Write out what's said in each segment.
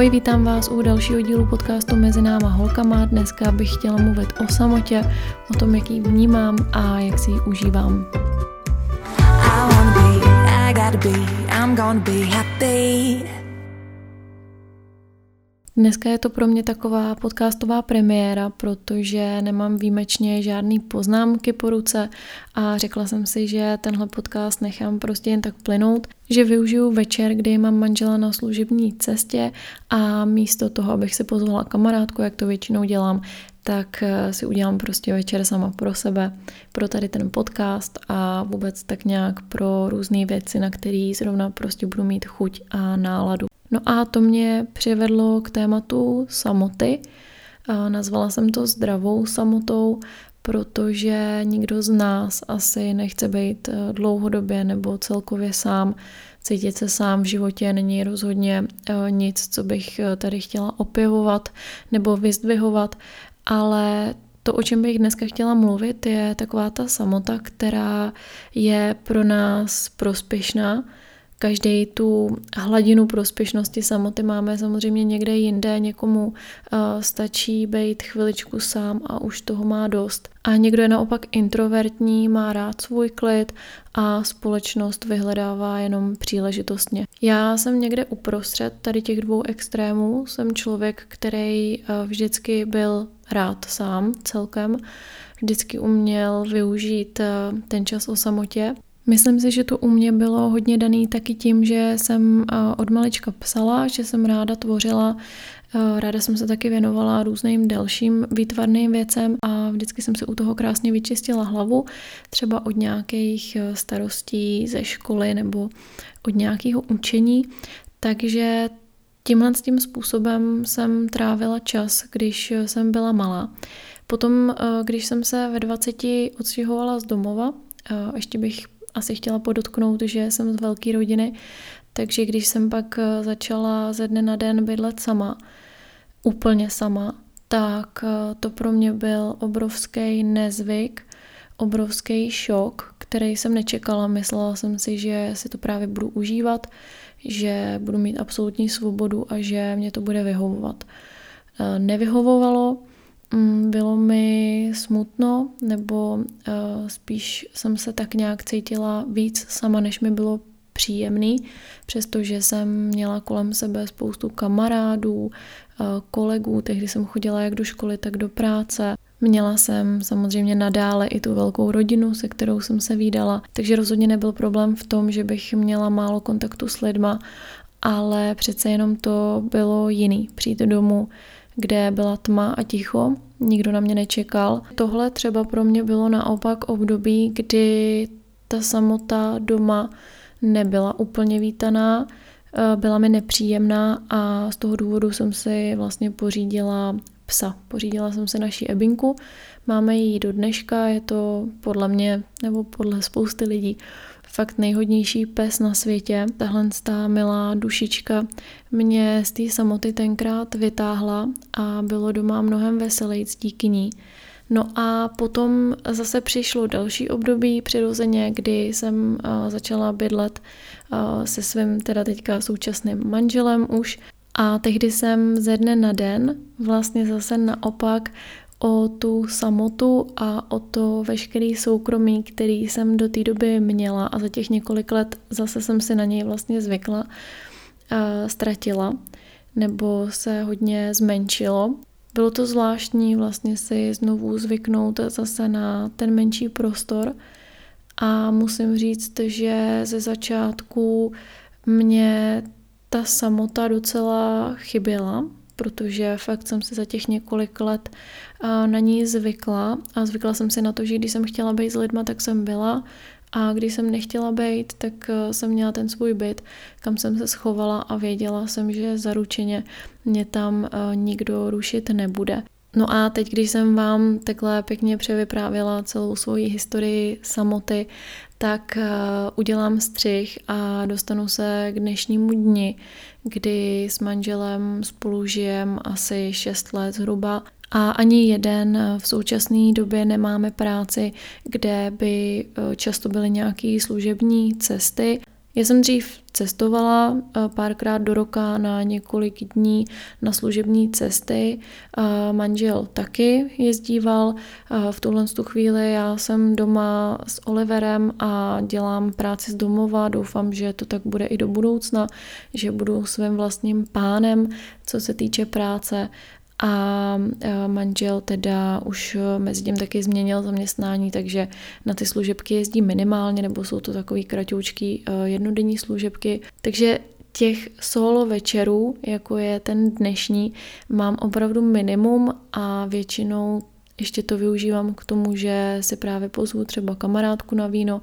Ahoj, vítám vás u dalšího dílu podcastu Mezi náma holkama. Dneska bych chtěla mluvit o samotě, o tom, jak ji vnímám a jak si ji užívám. Dneska je to pro mě taková podcastová premiéra, protože nemám výjimečně žádný poznámky po ruce a řekla jsem si, že tenhle podcast nechám prostě jen tak plynout, že využiju večer, kdy mám manžela na služební cestě a místo toho, abych si pozvala kamarádku, jak to většinou dělám, tak eh, si udělám prostě večer sama pro sebe, pro tady ten podcast a vůbec tak nějak pro různé věci, na které zrovna prostě budu mít chuť a náladu. No a to mě přivedlo k tématu samoty. Nazvala jsem to zdravou samotou, protože nikdo z nás asi nechce být eh, dlouhodobě nebo celkově sám. Cítit se sám v životě není rozhodně eh, nic, co bych eh, tady chtěla opěvovat nebo vyzdvihovat, ale to, o čem bych dneska chtěla mluvit, je taková ta samota, která je pro nás prospěšná, Každý tu hladinu prospěšnosti samoty máme samozřejmě někde jinde, někomu uh, stačí být chviličku sám a už toho má dost. A někdo je naopak introvertní, má rád svůj klid a společnost vyhledává jenom příležitostně. Já jsem někde uprostřed tady těch dvou extrémů, jsem člověk, který uh, vždycky byl rád sám celkem, vždycky uměl využít uh, ten čas o samotě Myslím si, že to u mě bylo hodně daný taky tím, že jsem eh, od malička psala, že jsem ráda tvořila, eh, ráda jsem se taky věnovala různým dalším výtvarným věcem a vždycky jsem si u toho krásně vyčistila hlavu, třeba od nějakých eh, starostí ze školy nebo od nějakého učení. Takže tímhle tím způsobem jsem trávila čas, když jsem byla malá. Potom, když jsem se ve 20 odstěhovala z domova, ještě bych asi chtěla podotknout, že jsem z velké rodiny, takže když jsem pak eh, začala ze dne na den bydlet sama, úplně sama, tak eh, to pro mě byl obrovský nezvyk, obrovský šok, který jsem nečekala. Myslela jsem si, že si to právě budu užívat, že budu mít absolutní svobodu a že mě to bude vyhovovat. Eh, nevyhovovalo, bylo mi smutno, nebo uh, spíš jsem se tak nějak cítila víc sama, než mi bylo příjemný, přestože jsem měla kolem sebe spoustu kamarádů, uh, kolegů, tehdy jsem chodila jak do školy, tak do práce. Měla jsem samozřejmě nadále i tu velkou rodinu, se kterou jsem se výdala, takže rozhodně nebyl problém v tom, že bych měla málo kontaktu s lidma, ale přece jenom to bylo jiný. Přijít domů, kde byla tma a ticho, nikdo na mě nečekal. Tohle třeba pro mě bylo naopak období, kdy ta samota doma nebyla úplně vítaná, eh, byla mi nepříjemná a z toho důvodu jsem si vlastně pořídila psa. Pořídila jsem si naši Ebinku, máme ji do dneška, je to podle mě, nebo podle spousty lidí, fakt nejhodnější pes na světě. Tahle ta milá dušička mě z té samoty tenkrát vytáhla a bylo doma mnohem veselejc díky ní. No a potom zase přišlo další období přirozeně, kdy jsem začala bydlet se svým teda teďka současným manželem už a tehdy jsem ze dne na den vlastně zase naopak o tu samotu a o to veškerý soukromí, který jsem do té doby měla a za těch několik let zase jsem si na něj vlastně zvykla, a ztratila nebo se hodně zmenšilo. Bylo to zvláštní vlastně si znovu zvyknout zase na ten menší prostor a musím říct, že ze začátku mě ta samota docela chyběla, protože fakt jsem si za těch několik let na ní zvykla a zvykla jsem si na to, že když jsem chtěla být s lidma, tak jsem byla a když jsem nechtěla být, tak e, jsem měla ten svůj byt, kam jsem se schovala a věděla jsem, že zaručeně mě tam e, nikdo rušit nebude. No a teď, když jsem vám takhle pěkně převyprávila celou svoji historii samoty, tak uh, udělám střih a dostanu se k dnešnímu dni, kdy s manželem spolu žijem asi 6 let zhruba a ani jeden v současné době nemáme práci, kde by uh, často byly nějaké služební cesty. Já jsem dřív cestovala eh, párkrát do roka na několik dní na služební cesty. Manžel taky jezdíval. V tuhle tu chvíli já jsem doma s Oliverem a dělám práci z domova. Doufám, že to tak bude i do budoucna, že budu svým vlastním pánem, co se týče práce a manžel teda už mezi tím taky změnil zaměstnání, takže na ty služebky jezdí minimálně, nebo jsou to takový kratoučký jednodenní služebky. Takže těch solo večerů, jako je ten dnešní, mám opravdu minimum a většinou ještě to využívám k tomu, že si právě pozvu třeba kamarádku na víno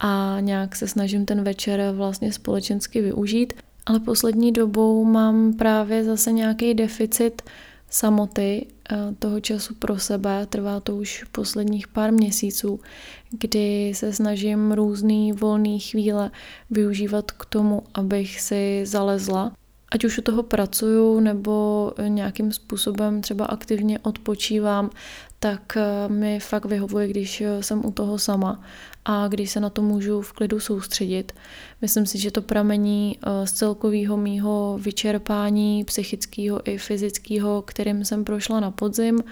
a nějak se snažím ten večer vlastně společensky využít. Ale poslední dobou mám právě zase nějaký deficit samoty, eh, toho času pro sebe. Trvá to už posledních pár měsíců, kdy se snažím různý volný chvíle využívat k tomu, abych si zalezla. Ať už u toho pracuju nebo nějakým způsobem třeba aktivně odpočívám, tak eh, mi fakt vyhovuje, když eh, jsem u toho sama a když se na to můžu v klidu soustředit. Myslím si, že to pramení eh, z celkového mýho vyčerpání psychického i fyzického, kterým jsem prošla na podzim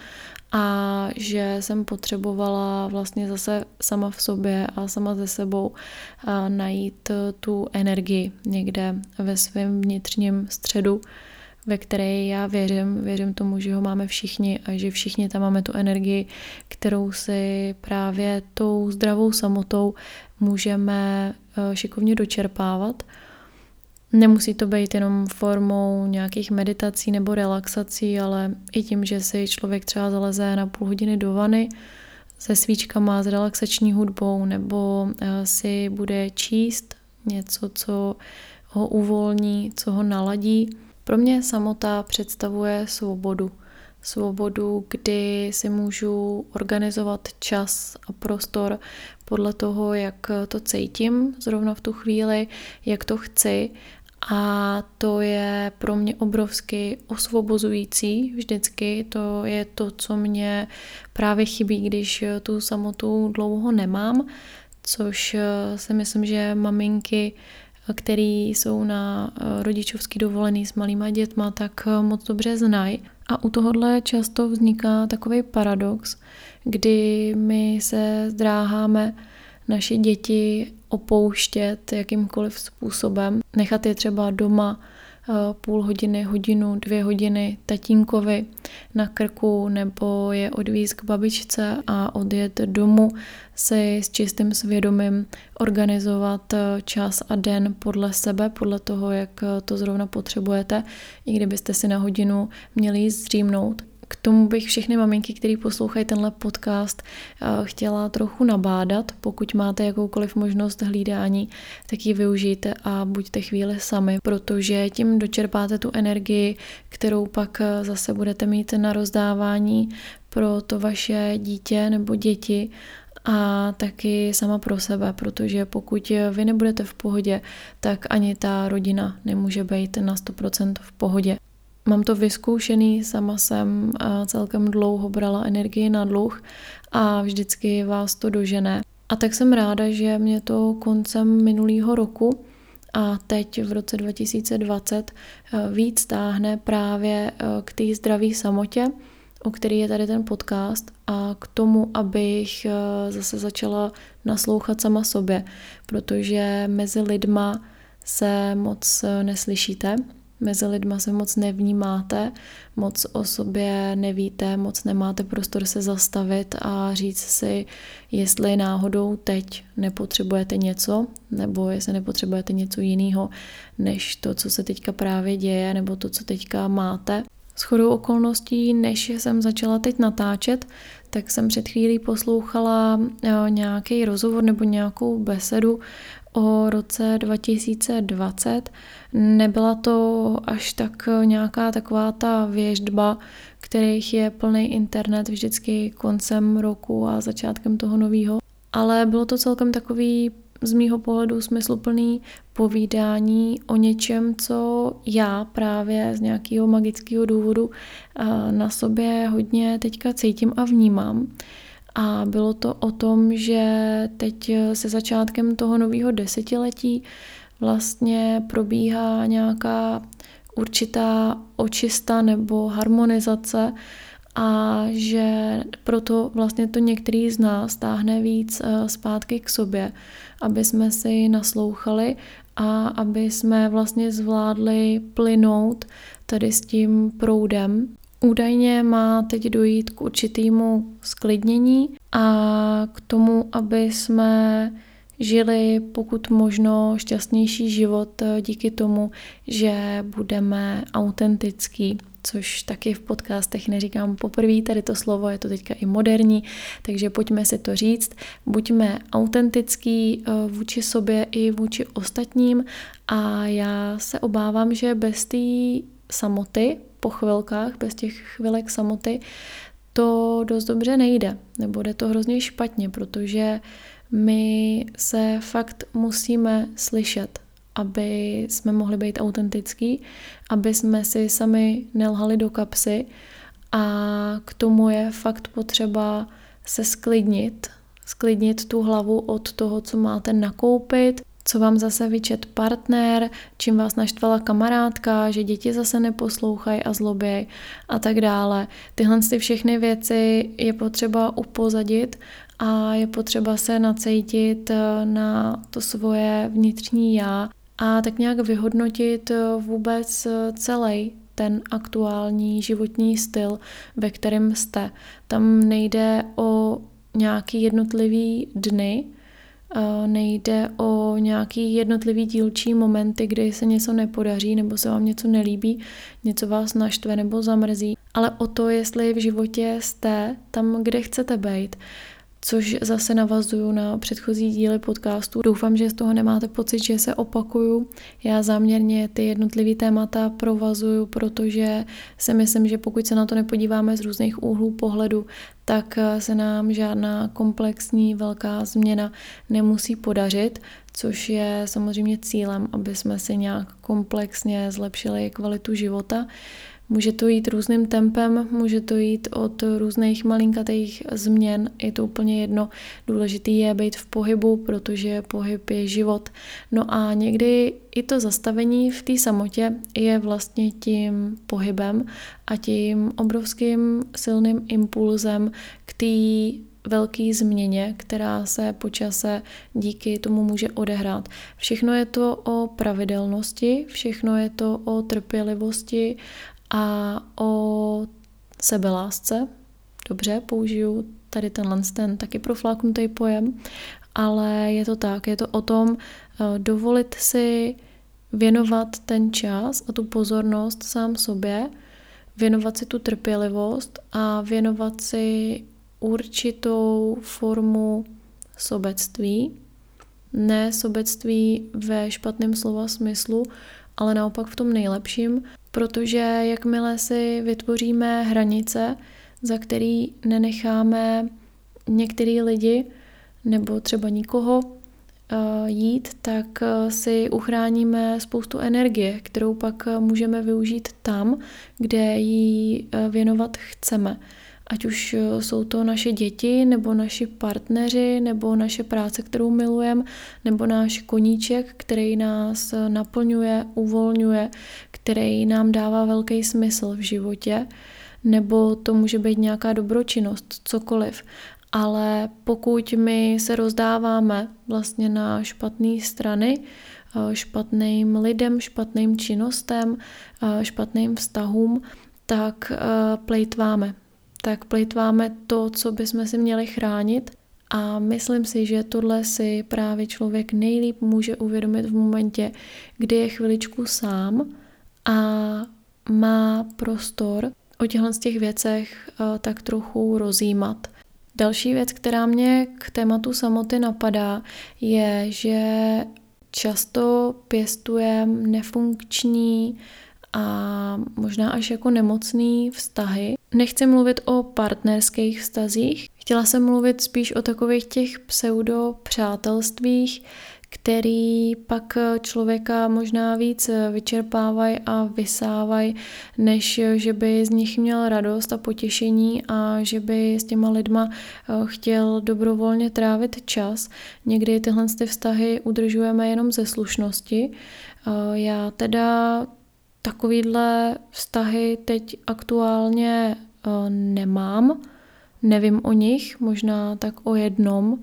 a že jsem potřebovala vlastně zase sama v sobě a sama ze sebou najít tu energii někde ve svém vnitřním středu, ve které já věřím, věřím tomu, že ho máme všichni a že všichni tam máme tu energii, kterou si právě tou zdravou samotou můžeme eh, šikovně dočerpávat. Nemusí to být jenom formou nějakých meditací nebo relaxací, ale i tím, že si člověk třeba zaleze na půl hodiny do vany se svíčkama, s relaxační hudbou nebo eh, si bude číst něco, co ho uvolní, co ho naladí pro mě samota představuje svobodu. Svobodu, kdy si můžu organizovat čas a prostor podle toho, jak to cítím zrovna v tu chvíli, jak to chci a to je pro mě obrovsky osvobozující vždycky. To je to, co mě právě chybí, když tu samotu dlouho nemám, což si myslím, že maminky který jsou na eh, rodičovský dovolený s malýma dětma, tak eh, moc dobře znají. A u tohohle často vzniká takový paradox, kdy my se zdráháme naše děti opouštět jakýmkoliv způsobem, nechat je třeba doma půl hodiny, hodinu, dvě hodiny tatínkovi na krku nebo je odvíz k babičce a odjet domů si s čistým svědomím organizovat eh, čas a den podle sebe, podle toho, jak eh, to zrovna potřebujete. I kdybyste si na hodinu měli jít k tomu bych všechny maminky, které poslouchají tenhle podcast, eh, chtěla trochu nabádat. Pokud máte jakoukoliv možnost hlídání, tak ji využijte a buďte chvíli sami, protože tím dočerpáte tu energii, kterou pak eh, zase budete mít na rozdávání pro to vaše dítě nebo děti a taky sama pro sebe, protože pokud vy nebudete v pohodě, tak ani ta rodina nemůže být na 100% v pohodě. Mám to vyzkoušený, sama jsem celkem dlouho brala energii na dluh a vždycky vás to dožene. A tak jsem ráda, že mě to koncem minulého roku a teď v roce 2020 víc táhne právě k té zdravé samotě, o který je tady ten podcast a k tomu, abych zase začala naslouchat sama sobě, protože mezi lidma se moc neslyšíte, mezi lidma se moc nevnímáte, moc o sobě nevíte, moc nemáte prostor se zastavit a říct si, jestli náhodou teď nepotřebujete něco, nebo jestli nepotřebujete něco jiného, než to, co se teďka právě děje, nebo to, co teďka máte. S chodou okolností, než jsem začala teď natáčet, tak jsem před chvílí poslouchala eh, nějaký rozhovor nebo nějakou besedu o roce 2020. Nebyla to až tak nějaká taková ta věždba, kterých je plný internet vždycky koncem roku a začátkem toho nového. Ale bylo to celkem takový z mýho pohledu smysluplný povídání o něčem, co já právě z nějakého magického důvodu na sobě hodně teďka cítím a vnímám. A bylo to o tom, že teď se začátkem toho nového desetiletí vlastně probíhá nějaká určitá očista nebo harmonizace a že proto vlastně to některý z nás táhne víc eh, zpátky k sobě, aby jsme si naslouchali a aby jsme vlastně zvládli plynout tady s tím proudem. Údajně má teď dojít k určitému sklidnění a k tomu, aby jsme žili pokud možno šťastnější život eh, díky tomu, že budeme autentický, což taky v podcastech neříkám poprvé, tady to slovo je to teďka i moderní, takže pojďme si to říct, buďme autentický eh, vůči sobě i vůči ostatním a já se obávám, že bez té samoty, po chvilkách, bez těch chvilek samoty, to dost dobře nejde, nebo jde to hrozně špatně, protože my se fakt musíme slyšet, aby jsme mohli být autentický, aby jsme si sami nelhali do kapsy a k tomu je fakt potřeba se sklidnit, sklidnit tu hlavu od toho, co máte nakoupit, co vám zase vyčet partner, čím vás naštvala kamarádka, že děti zase neposlouchají a zlobějí a tak dále. Tyhle ty všechny věci je potřeba upozadit a je potřeba se nacejtit eh, na to svoje vnitřní já a tak nějak vyhodnotit eh, vůbec eh, celý ten aktuální životní styl, ve kterém jste. Tam nejde o nějaký jednotlivý dny, nejde o nějaký jednotlivý dílčí momenty, kdy se něco nepodaří nebo se vám něco nelíbí, něco vás naštve nebo zamrzí, ale o to, jestli v životě jste tam, kde chcete být což zase navazuju na předchozí díly podcastu. Doufám, že z toho nemáte pocit, že se opakuju. Já záměrně ty jednotlivé témata provazuju, protože si myslím, že pokud se na to nepodíváme z různých úhlů pohledu, tak se nám žádná komplexní velká změna nemusí podařit, což je samozřejmě cílem, aby jsme si nějak komplexně zlepšili kvalitu života. Může to jít různým tempem, může to jít od různých malinkatých změn, je to úplně jedno. Důležitý je být v pohybu, protože pohyb je život. No a někdy i to zastavení v té samotě je vlastně tím pohybem a tím obrovským silným impulzem k té velký změně, která se po čase díky tomu může odehrát. Všechno je to o pravidelnosti, všechno je to o trpělivosti a o sebelásce. Dobře, použiju tady tenhle ten taky profláknutý pojem, ale je to tak, je to o tom eh, dovolit si věnovat ten čas a tu pozornost sám sobě, věnovat si tu trpělivost a věnovat si určitou formu sobectví. Ne sobectví ve špatném slova smyslu, ale naopak v tom nejlepším, protože jakmile si vytvoříme hranice, za který nenecháme některý lidi nebo třeba nikoho eh, jít, tak eh, si uchráníme spoustu energie, kterou pak eh, můžeme využít tam, kde ji věnovat chceme ať už eh, jsou to naše děti, nebo naši partneři, nebo naše práce, kterou milujeme, nebo náš koníček, který nás eh, naplňuje, uvolňuje, který nám dává velký smysl v životě, nebo to může být nějaká dobročinnost, cokoliv. Ale pokud my se rozdáváme vlastně na špatné strany, eh, špatným lidem, špatným činnostem, špatným vztahům, tak plejtváme tak plejtváme to, co bychom si měli chránit a myslím si, že tohle si právě člověk nejlíp může uvědomit v momentě, kdy je chviličku sám a má prostor o těchto z těch věcech eh, tak trochu rozjímat. Další věc, která mě k tématu samoty napadá, je, že často pěstujeme nefunkční a možná až jako nemocný vztahy, nechci mluvit o partnerských vztazích. Chtěla jsem mluvit spíš o takových těch pseudo přátelstvích, který pak člověka možná víc vyčerpávají a vysávají, než že by z nich měl radost a potěšení a že by s těma lidma eh, chtěl dobrovolně trávit čas. Někdy tyhle ty vztahy udržujeme jenom ze slušnosti. Eh, já teda takovýhle vztahy teď aktuálně eh, nemám, nevím o nich, možná tak o jednom,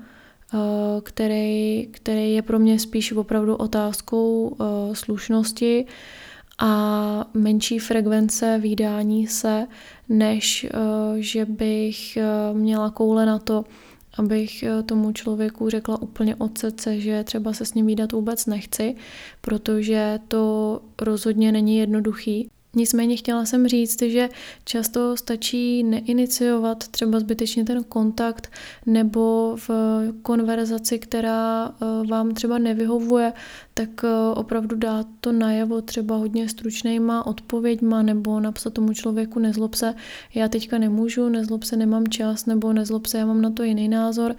Eh, který, který je pro mě spíš opravdu otázkou uh, slušnosti a menší frekvence výdání se, než že bych měla koule na to, abych tomu člověku řekla úplně od srdce, že třeba se s ním výdat vůbec nechci, protože to rozhodně není jednoduchý. Nicméně chtěla jsem říct, že často stačí neiniciovat třeba zbytečně ten kontakt nebo v konverzaci, která eh, vám třeba nevyhovuje, tak eh, opravdu dát to najevo třeba hodně stručnýma odpověďma nebo napsat tomu člověku nezlob se, já teďka nemůžu, nezlob se, nemám čas, nebo nezlob se, já mám na to jiný názor,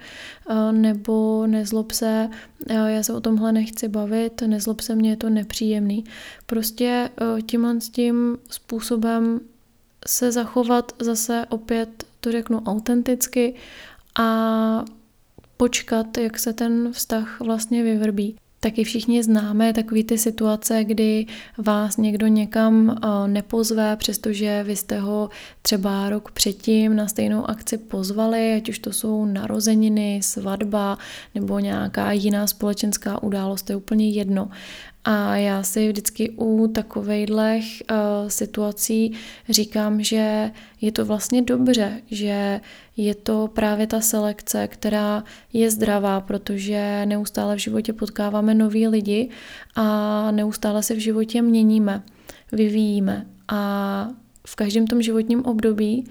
eh, nebo nezlob se, já se o tomhle nechci bavit, nezlob se, mě je to nepříjemný. Prostě tímhle s tím způsobem se zachovat zase opět, to řeknu autenticky a počkat, jak se ten vztah vlastně vyvrbí. Taky všichni známe takové ty situace, kdy vás někdo někam eh, nepozve, přestože vy jste ho třeba rok předtím na stejnou akci pozvali, ať už to jsou narozeniny, svatba nebo nějaká jiná společenská událost, to je úplně jedno. A já si vždycky u takovejhle uh, situací říkám, že je to vlastně dobře, že je to právě ta selekce, která je zdravá, protože neustále v životě potkáváme nový lidi a neustále se v životě měníme, vyvíjíme. A v každém tom životním období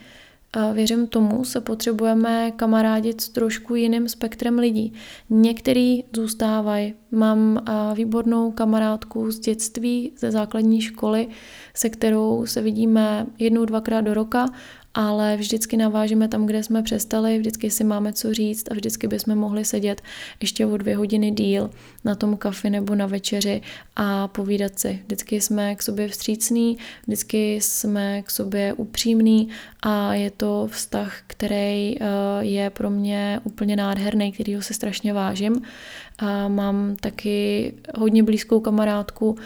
věřím tomu, se potřebujeme kamarádit s trošku jiným spektrem lidí. Některý zůstávají. Mám výbornou kamarádku z dětství, ze základní školy, se kterou se vidíme jednou, dvakrát do roka ale vždycky navážeme tam, kde jsme přestali, vždycky si máme co říct a vždycky bychom mohli sedět ještě o dvě hodiny díl na tom kafi nebo na večeři a povídat si. Vždycky jsme k sobě vstřícní, vždycky jsme k sobě upřímní a je to vztah, který eh, je pro mě úplně nádherný, kterýho si strašně vážím. A mám taky hodně blízkou kamarádku,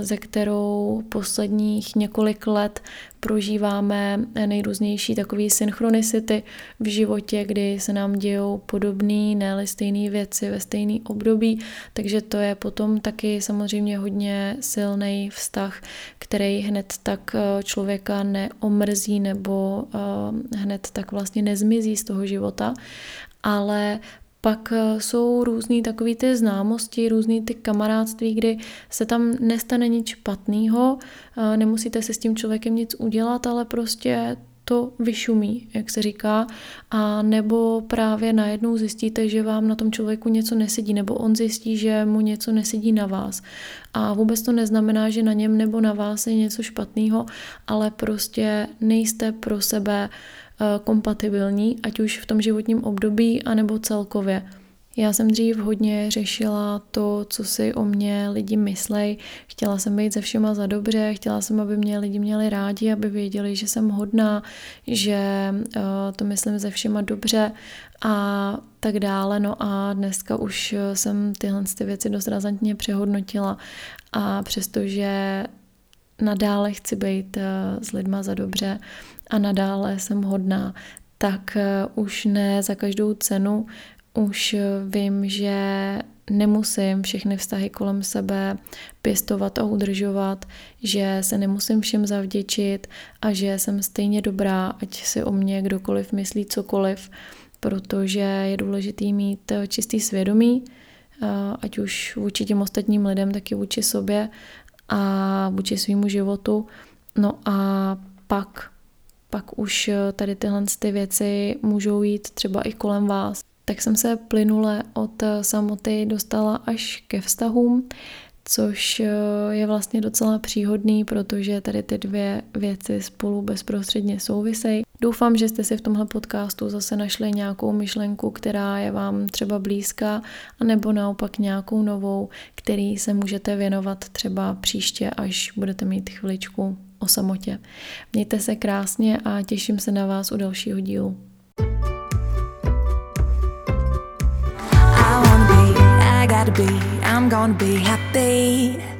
ze kterou posledních několik let prožíváme nejrůznější takové synchronicity v životě, kdy se nám dějou podobné, ne stejné věci ve stejný období, takže to je potom taky samozřejmě hodně silný vztah, který hned tak eh, člověka neomrzí nebo eh, hned tak vlastně nezmizí z toho života, ale pak eh, jsou různý takový ty známosti, různý ty kamarádství, kdy se tam nestane nic špatného, eh, nemusíte se s tím člověkem nic udělat, ale prostě to vyšumí, jak se říká, a nebo právě najednou zjistíte, že vám na tom člověku něco nesedí, nebo on zjistí, že mu něco nesedí na vás. A vůbec to neznamená, že na něm nebo na vás je něco špatného, ale prostě nejste pro sebe Eh, kompatibilní, ať už v tom životním období, anebo celkově. Já jsem dřív hodně řešila to, co si o mě lidi myslej. Chtěla jsem být ze všema za dobře, chtěla jsem, aby mě lidi měli rádi, aby věděli, že jsem hodná, že uh, to myslím ze všema dobře a tak dále. No a dneska už jsem tyhle ty věci dost razantně přehodnotila a přestože nadále chci být uh, s lidma za dobře, a nadále jsem hodná, tak eh, už ne za každou cenu, už vím, že nemusím všechny vztahy kolem sebe pěstovat a udržovat, že se nemusím všem zavděčit a že jsem stejně dobrá, ať si o mě kdokoliv myslí cokoliv, protože je důležitý mít eh, čistý svědomí, eh, ať už vůči těm ostatním lidem, tak i vůči sobě a vůči svýmu životu. No a pak pak už eh, tady tyhle ty věci můžou jít třeba i kolem vás. Tak jsem se plynule od eh, samoty dostala až ke vztahům, což eh, je vlastně docela příhodný, protože tady ty dvě věci spolu bezprostředně souvisejí. Doufám, že jste si v tomhle podcastu zase našli nějakou myšlenku, která je vám třeba blízká, anebo naopak nějakou novou, který se můžete věnovat třeba příště, až budete mít chviličku o samotě. Mějte se krásně a těším se na vás u dalšího dílu. Gotta be, I'm gonna be happy.